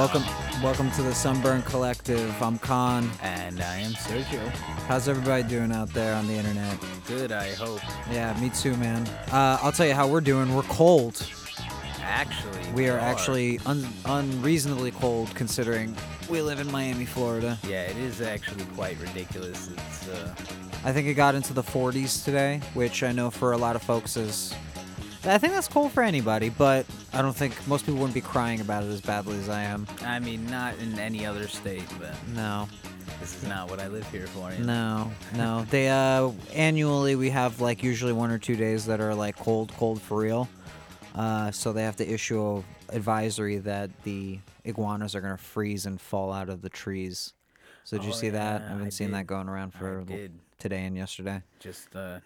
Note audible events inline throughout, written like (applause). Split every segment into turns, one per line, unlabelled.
Welcome, welcome to the Sunburn Collective. I'm Khan.
And I am Sergio.
How's everybody doing out there on the internet?
Good, I hope.
Yeah, me too, man. Uh, I'll tell you how we're doing. We're cold.
Actually,
We are actually un- unreasonably cold considering we live in Miami, Florida.
Yeah, it is actually quite ridiculous. It's uh,
I think it got into the 40s today, which I know for a lot of folks is. I think that's cool for anybody, but I don't think most people wouldn't be crying about it as badly as I am.
I mean, not in any other state, but
No.
this is not what I live here for. you know?
No, no. (laughs) They uh annually we have like usually one or two days that are like cold, cold for real. Uh, so they have to issue a advisory that the iguanas are gonna freeze and fall out of the trees. So did you
Oh,
see that?
yeah,
I've been
I
seeing that
did.
going around for l-
did.
today and yesterday.
Just uh,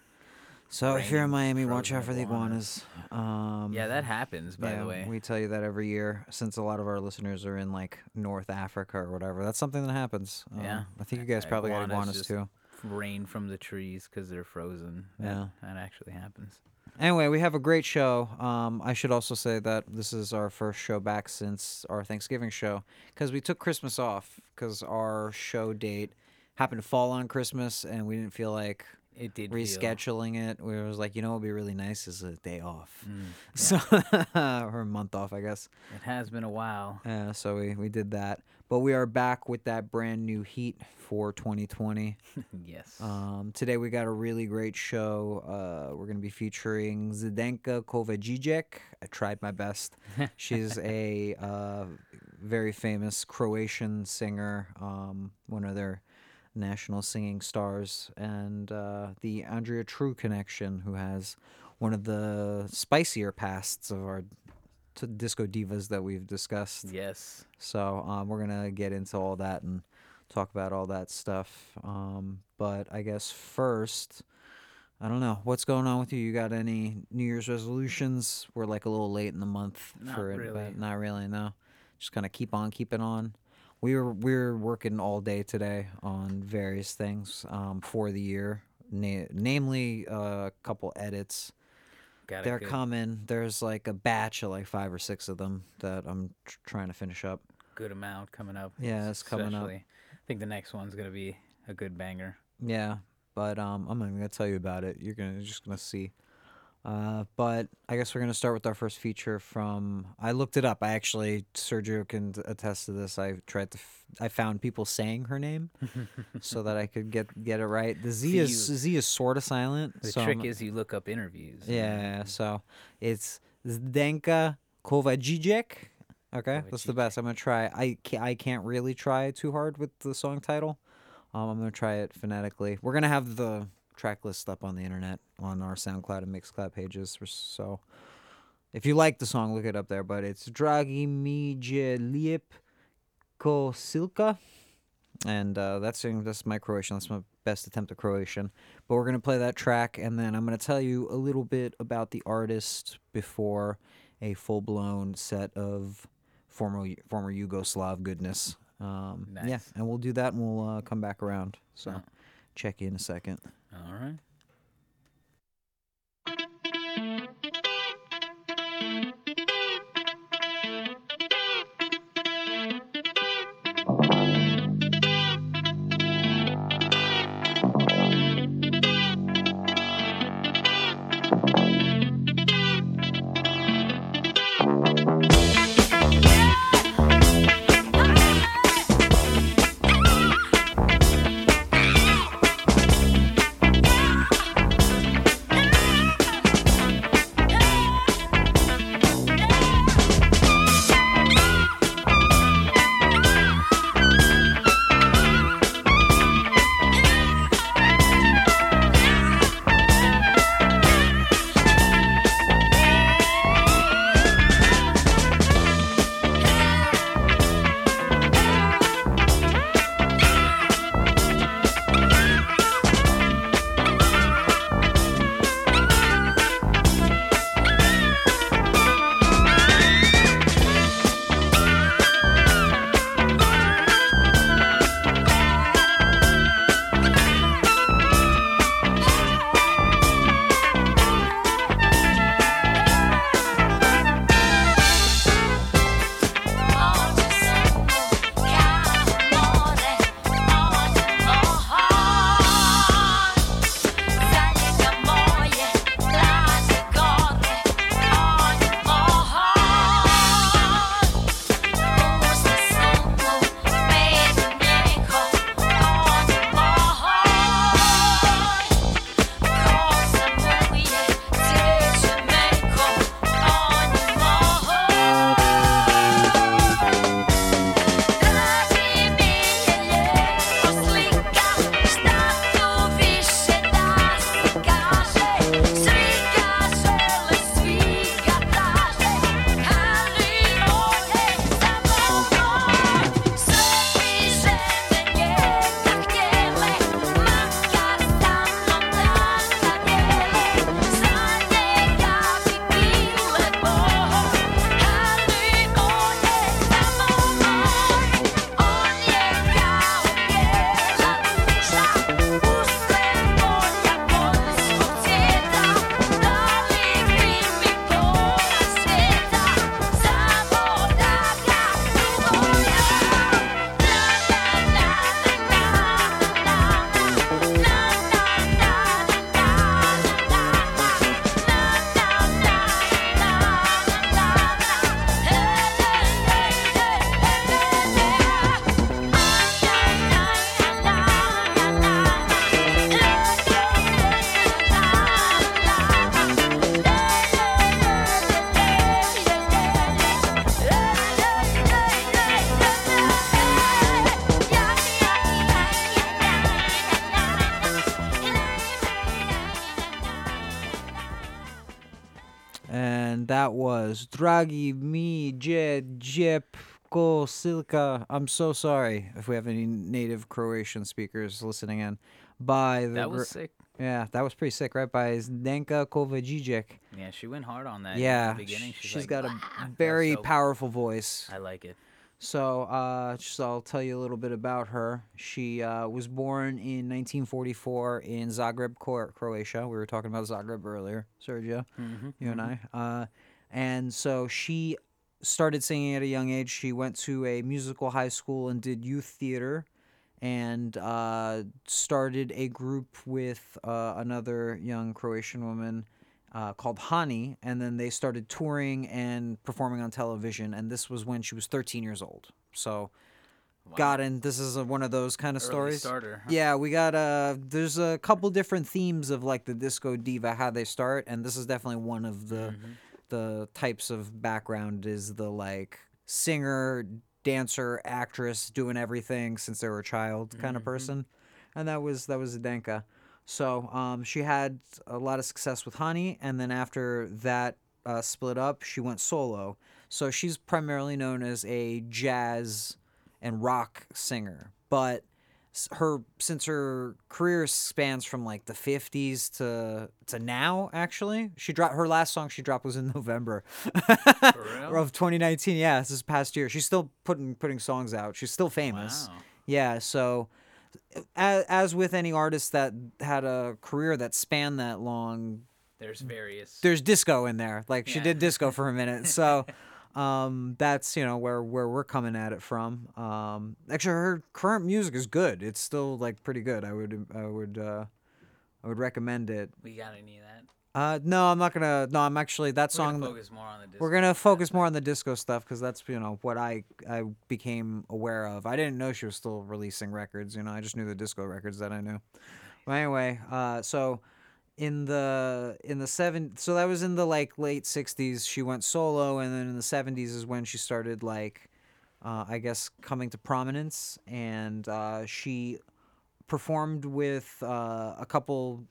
So if you're in Miami, watch out for the iguanas. Um,
yeah, that happens. By
yeah,
the way,
we tell you that every year since a lot of our listeners are in like North Africa or whatever. That's something that happens. Uh,
Yeah.
I think you guys probably got
Iguanas
iguanas
just-
too.
rain from the trees because they're frozen. That-
Yeah.
that actually happens.
Anyway, we have a great show. Um, I should also say that this is our first show back since our Thanksgiving show because we took Christmas off because our show date happened to fall on Christmas and we didn't feel like
It did feel-
rescheduling it. We was like, you know, what would be really nice is a day off,
Mm, (laughs)
so (laughs) or a month off, I guess.
it has been a while.
Yeah, so we we did that, but we are back with that brand new heat for 2020. (laughs)
yes.
Um, today we got a really great show. Uh, we're gonna be featuring Zdenka Kovacic. I tried my best. She's a uh, very famous Croatian singer, um, one of their national singing stars, and uh, the Andrea True connection, who has one of the spicier pasts of our t- disco divas that we've discussed.
yes.
So um, we're gonna get into all that and talk about all that stuff. Um, but I guess first, I don't know what's going on with you. You got any New Year's resolutions? We're like a little late in the month
Not
for it,
really.
but not really. No, just kind of keep on keeping on. We were we were working all day today on various things um, for the year, na- namely uh, a couple edits.
Got
They're
good,
coming. There's like a batch of like five or six of them that I'm tr- trying to finish up.
good amount coming up.
Yeah, it's coming up.
I think the next one's gonna be a good banger.
Yeah, but um, I'm not even gonna tell you about it. You're gonna you're just gonna see. Uh, but I guess we're gonna start with our first feature from. I looked it up. I actually Sergio can attest to this. I tried to. F- I found people saying her name (laughs) so that I could get get it right. The Z is
you-
Z is sort of silent.
The
so
trick
I'm-
is you look up interviews.
Yeah, so it's Zdenka Kovacic. Okay, that's the best. I'm gonna try. I can't, I can't really try too hard with the song title. Um, I'm gonna try it phonetically. We're gonna have the track list up on the internet on our SoundCloud and Mixcloud pages. So if you like the song, look it up there. But it's Dragi mi je lijep ko silka. And uh, that's that's my Croatian. That's my best attempt at Croatian. But we're gonna play that track, and then I'm gonna tell you a little bit about the artist before a full blown set of former former Yugoslav goodness. Um, Yeah, and we'll do that, and we'll uh, come back around. So
Yeah.
check you in a second.
All right.
And that was Dragi mi je Jepko Silka. I'm so sorry if we have any native Croatian speakers listening in. By the
That was sick.
yeah, that was pretty sick, right? By Zdenka Kovacic.
Yeah, she went hard on that.
Yeah,
in the beginning. She's,
she's
like,
got a ah,
"Wow."
very
So-
powerful voice.
I like it.
So, uh, just I'll tell you a little bit about her. She uh, was born in 1944 in Zagreb, Cro- Croatia. We were talking about Zagreb earlier, Sergio,
Mm-hmm.
you and I. Uh, and so she started singing at a young age. She went to a musical high school and did youth theater and uh, started a group with uh, another young Croatian woman uh, called Hani, and then they started touring and performing on television. And this was when she was 13 years old. So, got in. This is a, one of those kind of
Early
stories.
starter. huh?
Yeah, we got uh there's a couple different themes of like the disco diva how they start and this is definitely one of the
Mhm.
the types of background is the like singer, dancer, actress doing everything since they were a child kind of
Mhm.
person. And that was that was Zdenka. So, um she had a lot of success with Honey and then after that uh, split up, she went solo. So she's primarily known as a jazz and rock singer, but her since her career spans from like the 50s to to now actually she dropped her last song she dropped was in (laughs) november of 2019 yeah this is past year. She's still putting putting songs out. She's still famous.
Wow.
yeah so as, as with any artist that had a career that spanned that long
There's various.
there's disco in there. Like she did disco (laughs) for a minute. So um that's, you know, where where we're coming at it from. Um actually her current music is good. It's still like pretty good. I would I would uh I would recommend it.
we got any of that?
Uh no, I'm not going to no, I'm actually that
We're
song
gonna focus more on the. Disco
we're going to focus more on the disco stuff cuz that's, you know, what I I became aware of. I didn't know she was still releasing records, you know. I just knew the disco records that I knew. But anyway, uh, so in the in the seven, so that was in the like late '60s. She went solo, and then in the '70s is when she started like, uh, I guess, coming to prominence, and uh, she performed with uh, a couple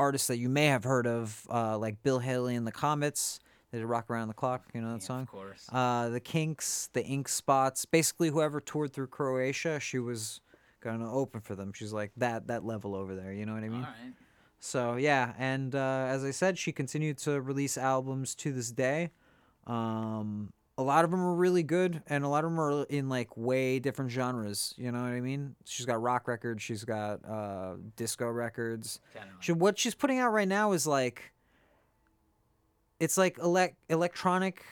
artists that you may have heard of, uh, like Bill Haley and the Comets. They did "Rock Around the Clock," you know that
Yeah,
song.
Of course.
Uh, the Kinks, the Ink Spots, basically whoever toured through Croatia, she was gonna open for them. She's like that that level over there. You know what I mean?
All right.
So yeah, and uh, as I said, she continued to release albums to this day. Um, a lot of them are really good, and a lot of them are in like way different genres. You know what I mean? She's got rock records. She's got uh, disco records. She, what she's putting out right now is like it's like elec- electronic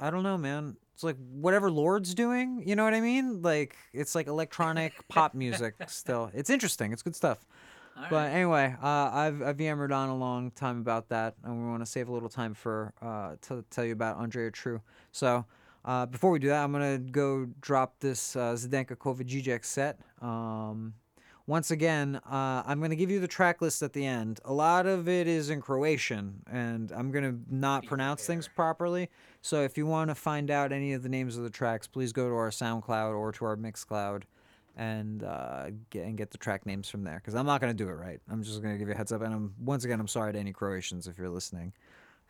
i don't know man it's like whatever Lorde's doing you know what i mean like it's like electronic pop music (laughs) still it's interesting it's good stuff
All
but
right.
anyway uh, i've i've yammered on a long time about that and we want to save a little time for uh to tell you about andrea true so uh, before we do that, I'm gonna go drop this uh, Zdenka Kovacic set. Um, once again, uh, I'm gonna give you the track list at the end. A lot of it is in Croatian, and I'm gonna not
Be
pronounce things properly. So if you want to find out any of the names of the tracks, please go to our SoundCloud or to our Mixcloud, and uh, get and get the track names from there. Because I'm not gonna do it right. I'm just gonna give you a heads up. And I'm, once again, I'm sorry to any Croatians if you're listening.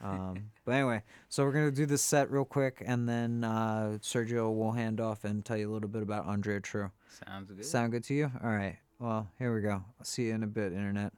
Um, (laughs) but anyway, so we're gonna do this set real quick, and then uh, Sergio will hand off and tell you a little bit about Andrea True.
Sounds good.
Sound good to you? All right. Well, here we go. I'll see you in a bit, internet.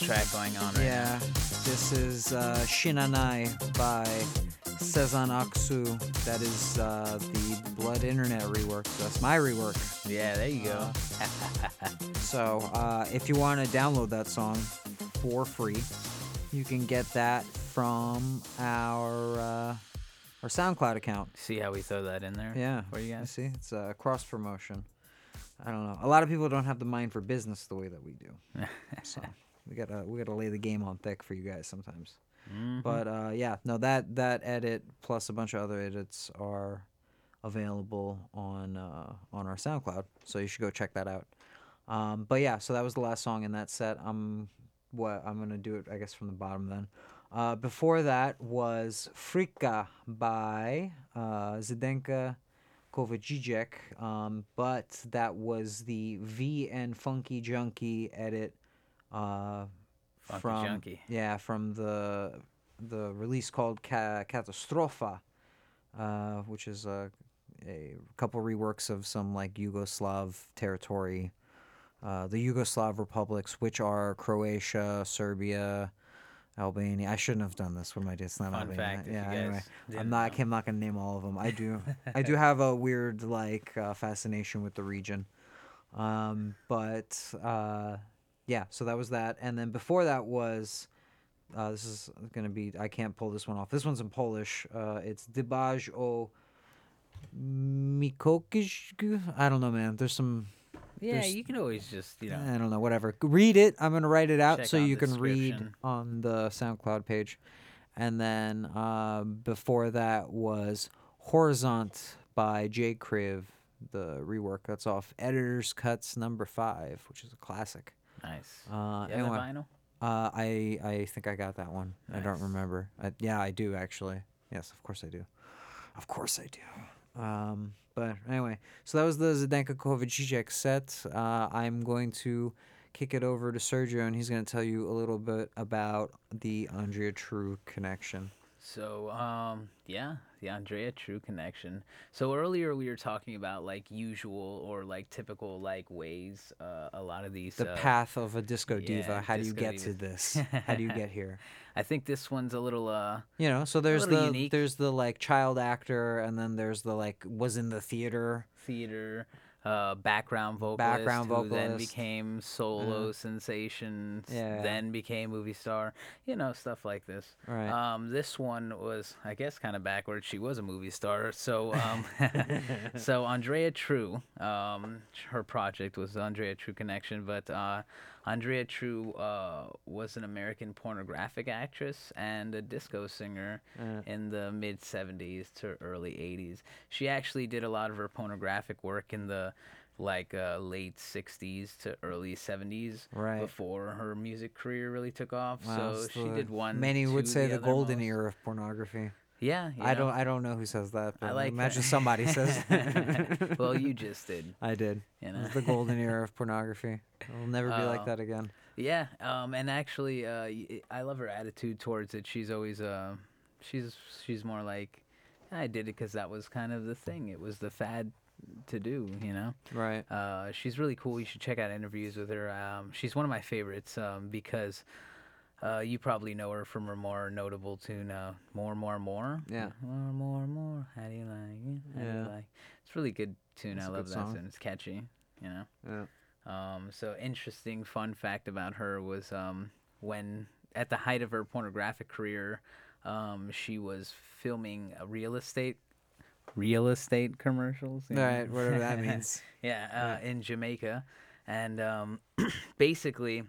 Track going on right
Yeah, this is uh, Shinanai by Sezen Aksu. That is uh, the Blood Internet rework. So that's my rework.
Yeah, there you go. (laughs)
So uh, if you want to download that song for free, you can get that from our uh, our SoundCloud account.
See how we throw that in there?
Yeah.
You
You
guys?
see, it's a cross promotion. I don't know. A lot of people don't have the mind for business the way that we do. (laughs) so we gotta we gotta lay the game on thick for you guys sometimes.
Mhm.
But uh, yeah, no that that edit plus a bunch of other edits are available on uh, on our SoundCloud. So you should go check that out. Um, but yeah, so that was the last song in that set. I'm what I'm gonna do it I guess from the bottom then. Uh, before that was Frika by uh, Zdenka Kovacic, um, but that was the V and Funky Junkie edit uh, from
Junkie.
yeah from the the release called Ca- Catastrofa, uh, which is a, a couple reworks of some like Yugoslav territory, uh, the Yugoslav republics, which are Croatia, Serbia, Albania. I shouldn't have done this. What am I doing? It's not
Fun
Albania.
fact,
yeah. Anyway, I'm not.
know.
I'm not gonna name all of them. I do. (laughs) I do have a weird like uh, fascination with the region. Um, but uh, yeah, so that was that, and then before that was. Uh, this is gonna be. I can't pull this one off. This one's in Polish. Uh, it's Dybaj o Mikokish. I don't know, man. There's some.
Yeah,
there's-
you can always just, you know.
I don't know. Whatever. Read it. I'm gonna write it out so you can read on the SoundCloud page. And then uh, before that was Horizont by J. Criv, the rework. That's off Editor's Cuts number five, which is a classic.
Nice.
Uh,
you have
anyway,
the vinyl?
uh, I I think I got that one. I don't remember. I, yeah, I do actually. Yes, of course I do. Of course I do. Um, but anyway, so that was the Zdenka Kovacic set. Uh, I'm going to kick it over to Sergio, and he's going to tell you a little bit about the Andrea True connection.
So, um, yeah, the Andrea True connection. So earlier we were talking about like usual or like typical like ways. Uh, a lot of these.
The
uh,
path of a disco diva.
yeah,
How do you
disco
get to this? (laughs) How do you get here?
I think this one's a little. Uh,
You know, so there's the
unique.
there's the like child actor, and then there's the like was in the theater.
theater uh, background vocalist
Background
who then became solo sensation s-
Yeah.
then became movie star you know stuff like this.
Right.
um, this one was i guess kind of backwards. She was a movie star. So (laughs) um, (laughs) so andrea true um, her project was andrea true connection but uh, andrea true uh, was an american pornographic actress and a disco singer
Uh,
in the mid 70s to early 80s. She actually did a lot of her pornographic work in the like uh, late 60s to early 70s
Right.
before her music career really took off.
Wow,
so she did one.
Many would say the,
other
golden
most.
era of pornography.
Yeah,
I
know.
don't. I don't know who says that. But
like
imagine
that.
somebody says. (laughs)
well, (laughs) you just did.
I did.
You
It was the golden (laughs) era of pornography. It'll never be like
Oh.
that again.
Yeah, um, and actually, uh, I love her attitude towards it. She's always, uh, she's she's more like, I did it because that was kind of the thing. It was the fad to do, you know.
Right.
Uh, she's really cool. You should check out interviews with her. Um, she's one of my favorites um, because uh, you probably know her from her more notable tune, uh, "More, More, More."
Yeah.
More, more, more. How do you like it? How do you
Yeah.
like? It's a really good tune.
It's
I love that
song.
tune. It's catchy. You know.
Yeah.
Um, so interesting fun fact about her was um, when at the height of her pornographic career, um, she was filming a real estate real estate commercials. you know?
Right. Whatever that (laughs) means.
yeah, uh, in Jamaica, and um, (clears throat) basically,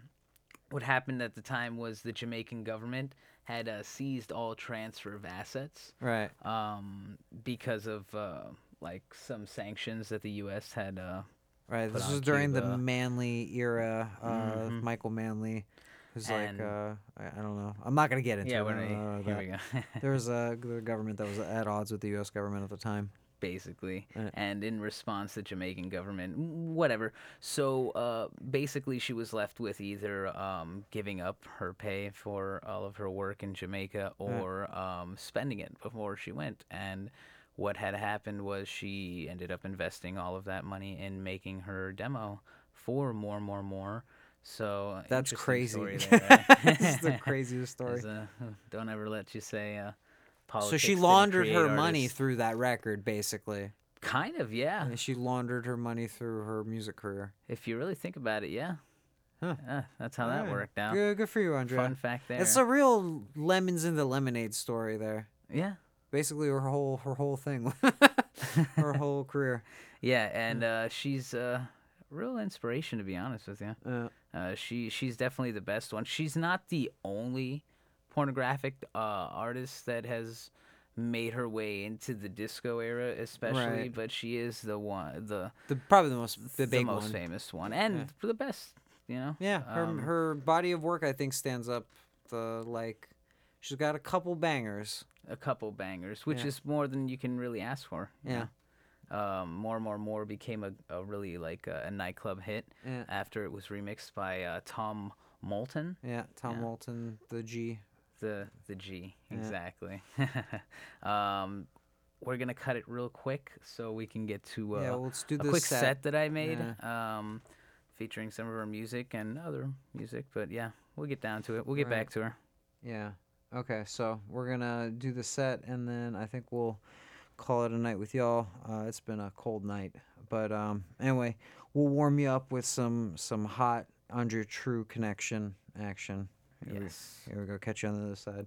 what happened at the time was the Jamaican government had uh, seized all transfer of assets
Right.
um, because of uh, like some sanctions that the U.S. had uh,
Right. This was during the
Cuba.
Manley era. Uh,
Mhm.
Michael Manley, who's
And-
like, uh, I, I don't know. I'm not gonna get into
yeah,
it.
we're
I don't know
gonna, (laughs)
about
here we go. (laughs)
There was a the government that was at odds with the U.S. government at the time.
Basically.
Right.
And in response, the Jamaican government, whatever. So uh, basically, she was left with either um, giving up her pay for all of her work in Jamaica or um, spending it before she went. And what had happened was she ended up investing all of that money in making her demo for more, more, more. So
That's crazy.
story there, right? (laughs)
the (laughs) craziest story.
Uh, (laughs) don't ever let you say. Uh,
So she laundered her money through that record, basically.
Kind of, yeah.
And she laundered her money through her music career.
If you really think about it, yeah.
Huh.
That's how that worked out.
Good, good for you, Andrea.
Fun fact there.
It's a real lemons in the lemonade story there.
yeah.
Basically, her whole her whole thing, (laughs) her whole (laughs) career.
Yeah, and uh, she's a real inspiration to be honest with you.
Uh,
Uh, she she's definitely the best one. She's not the only pornographic uh, artist that has made her way into the disco era, especially.
Right.
But she is the one, the
the probably the most the
the, most
one.
famous one, and for the best. You know.
Yeah, her
Um,
her body of work I think stands up the like. She's got a couple bangers.
a couple bangers, which
Yeah.
is more than you can really ask for.
Yeah.
know? Um, more, more, more became a, a really like a, a nightclub hit
Yeah.
after it was remixed by uh, Tom Moulton,
Yeah, Tom
Yeah.
Walton, the G.
the the G
Yeah.
exactly. (laughs) um, we're gonna cut it real quick so we can get to uh,
yeah, well, let's do
a quick
set.
set. that I made, um, featuring some of her music and other music. But yeah, we'll get down to it. We'll get
Right.
back to her.
Yeah. Okay, so we're gonna do the set, and then I think we'll call it a night with y'all. Uh, it's been a cold night, but um, anyway, we'll warm you up with some some hot Andrea True connection action. Here
Yes.
we, here we go. Catch you on the other side.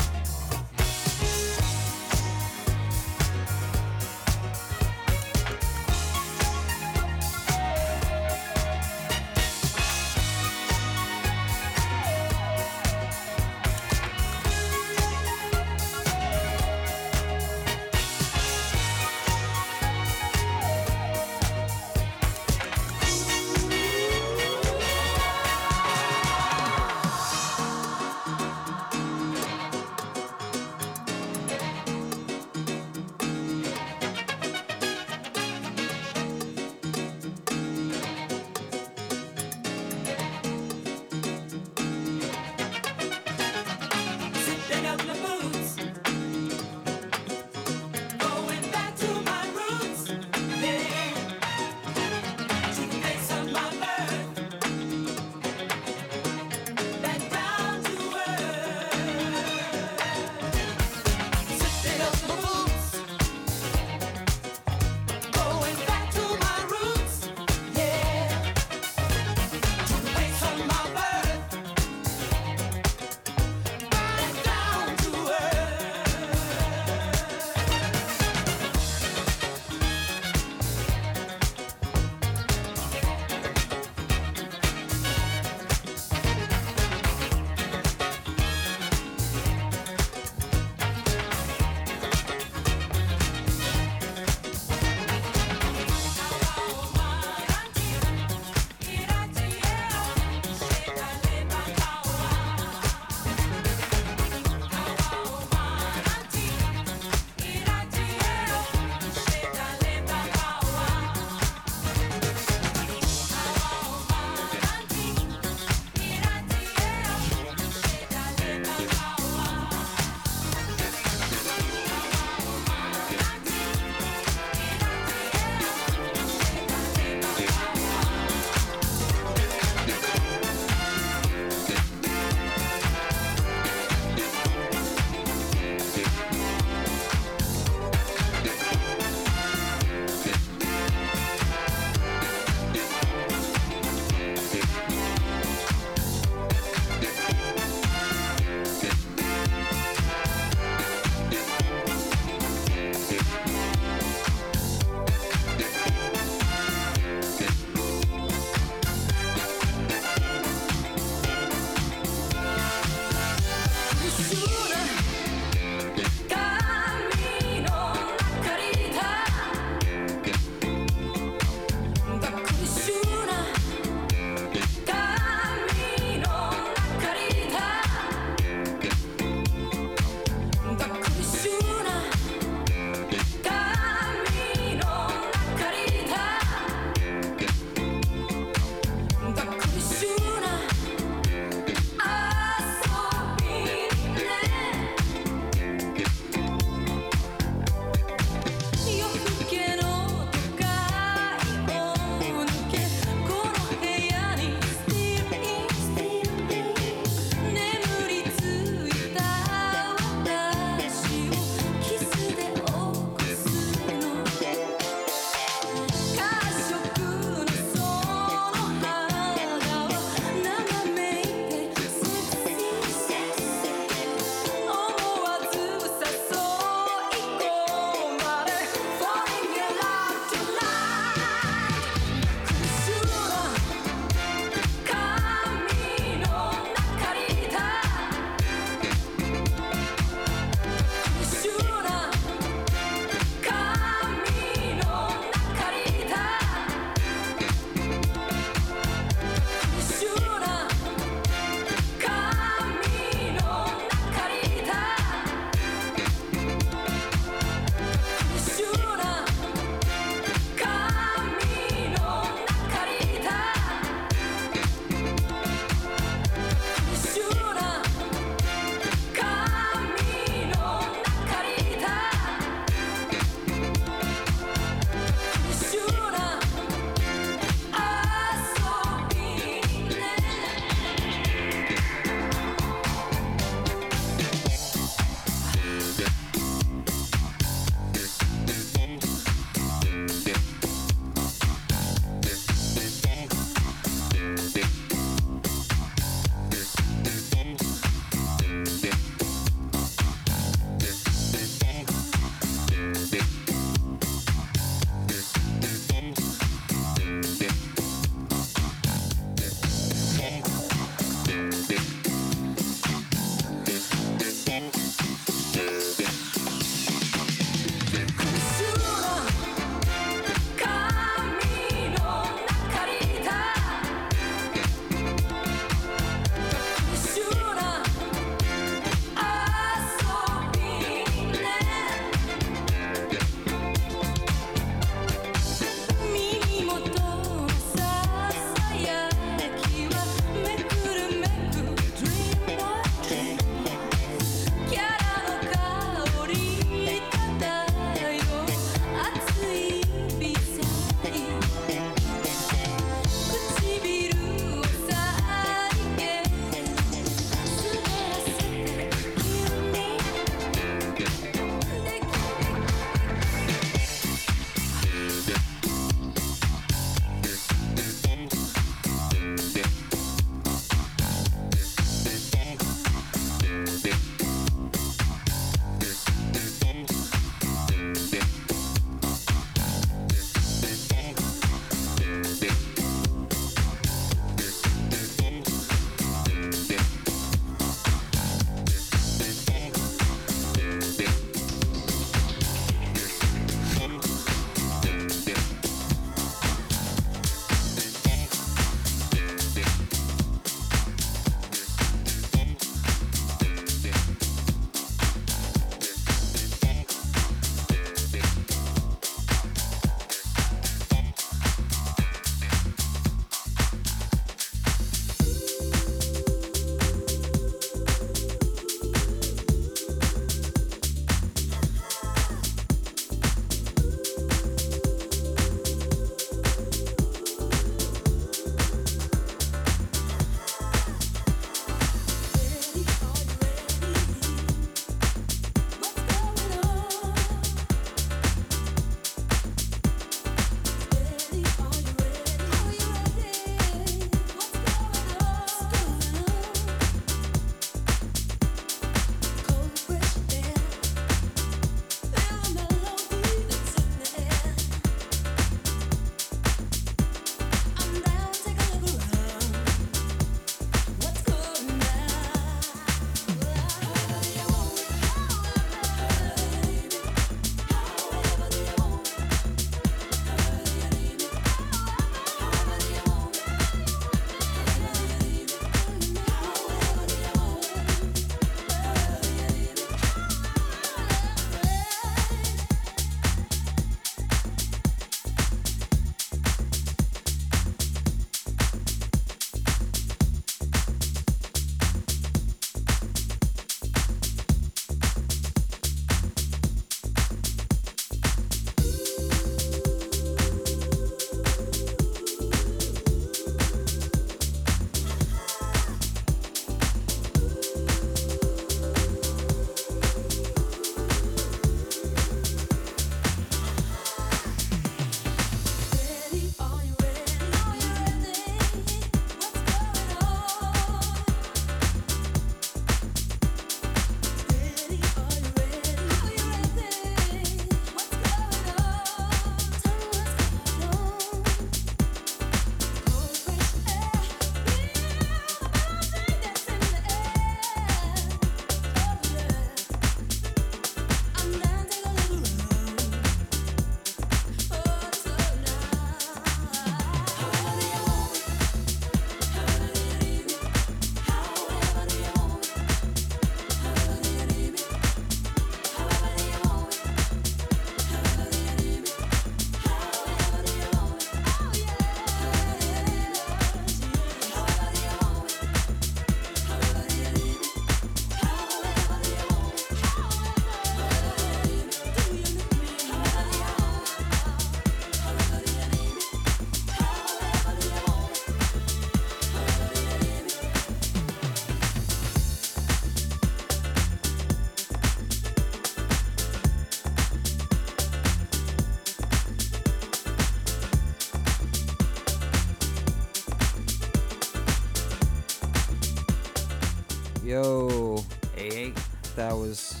Was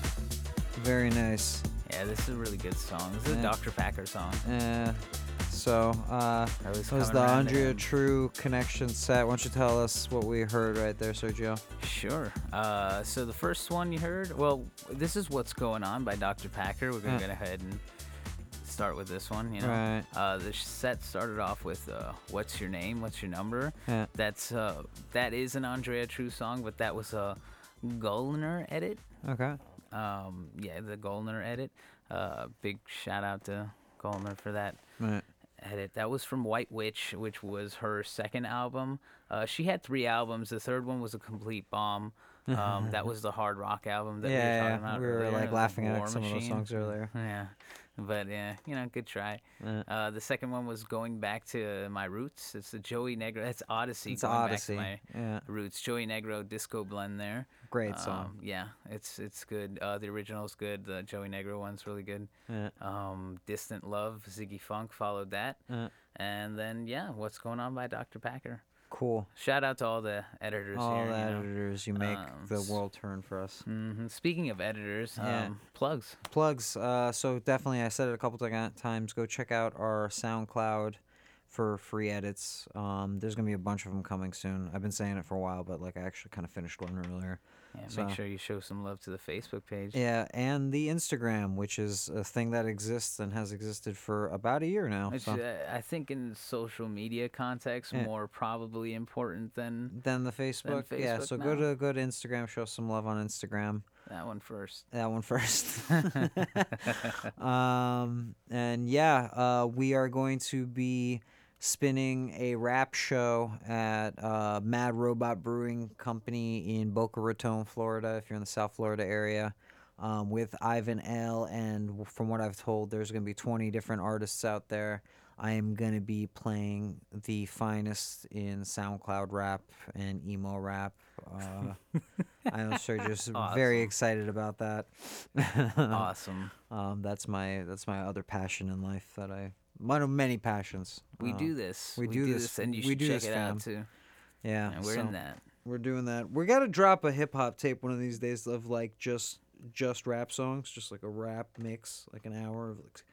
very nice.
Yeah, this is a really good song. This is
Yeah.
a Dr. Packer song.
Uh, so, uh,
That was,
the
to
Andrea. True connection set. Why don't you tell us what we heard right there, Sergio?
Sure. Uh, so the first one you heard, well, this is what's going on by Dr. Packer. We're gonna
Yeah.
go ahead and start with this one. You know,
Right.
uh, the set started off with uh, "What's your name? What's your number?"
Yeah.
That's uh, that is an Andrea True song, but that was a Goldner edit.
Okay.
Um, yeah, the Goldner edit. Uh, big shout out to Goldner for that
Right.
edit. That was from White Witch, which was her second album. Uh, she had three albums. The third one was a complete bomb. Um, that (laughs) was the hard rock album that we were
yeah,
talking
yeah.
about
we were
earlier,
like laughing at some of those songs earlier.
Yeah, but yeah, you know, good try.
Yeah.
Uh, the second one was going back to my roots. It's the Joey Negro. That's Odyssey.
It's
going
Odyssey.
Back to my
Yeah.
roots. Joey Negro disco blend there.
Great song.
Um, yeah, it's it's good. Uh, the original's good. The Joey Negro one's really good.
Yeah.
Um, Distant Love, Ziggy Funk followed that, and then yeah, What's Going On by Dr. Packer.
Cool.
Shout out to all the editors
All
here.
the
you know.
editors, you make
Um,
the world turn for us.
hmm Speaking of editors,
Yeah.
um, plugs.
plugs uh so definitely i said it a couple times go check out our soundcloud for free edits um there's gonna be a bunch of them coming soon i've been saying it for a while but like i actually kind of finished one earlier
Yeah,
So-
make sure you show some love to the Facebook page.
yeah and the instagram which is a thing that exists and has existed for about a year now
Which
so.
uh, I think in social media context,
Yeah.
more probably important than
than the facebook, yeah
Facebook
so go to go to instagram show some love on instagram
that one first.
that one first. (laughs) (laughs) um, and yeah, uh, we are going to be spinning a rap show at uh, Mad Robot Brewing Company in Boca Raton, Florida. If you're in the South Florida area. Um, with Ivan L. And from what I've told, there's going to be 20 different artists out there. I am going to be playing the finest in SoundCloud rap and emo rap. Uh, I know Sergio's (laughs) very
Awesome.
excited about that. (laughs)
awesome.
Um, that's my that's my other passion in life that I one of many passions.
We
Uh,
do this.
we do this-
and you
we
should
do
check
this,
it
fam.
out too.
Yeah,
And we're
so
in that.
We're doing that. We got to drop a hip hop tape one of these days of like just just rap songs, just like a rap mix, like an hour of like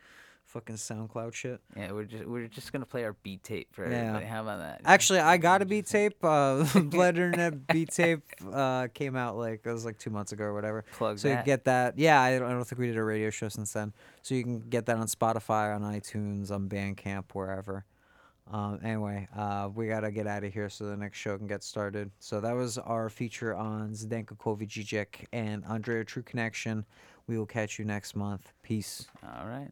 fucking SoundCloud shit.
Yeah, we're just we're just gonna play our beat tape for
Yeah.
everybody. How about that?
Actually, I got a beat tape. Uh, (laughs) (laughs) Blood Internet beat tape uh, came out like it was like two months ago or whatever.
Plug
so you
that.
can get that. Yeah, I don't, I don't think we did a radio show since then. So you can get that on Spotify, on iTunes, on Bandcamp, wherever. Um, anyway, uh, we gotta get out of here so the next show can get started. So that was our feature on Zdenko Kovacic and Andrea True Connection. We will catch you next month. Peace.
All right.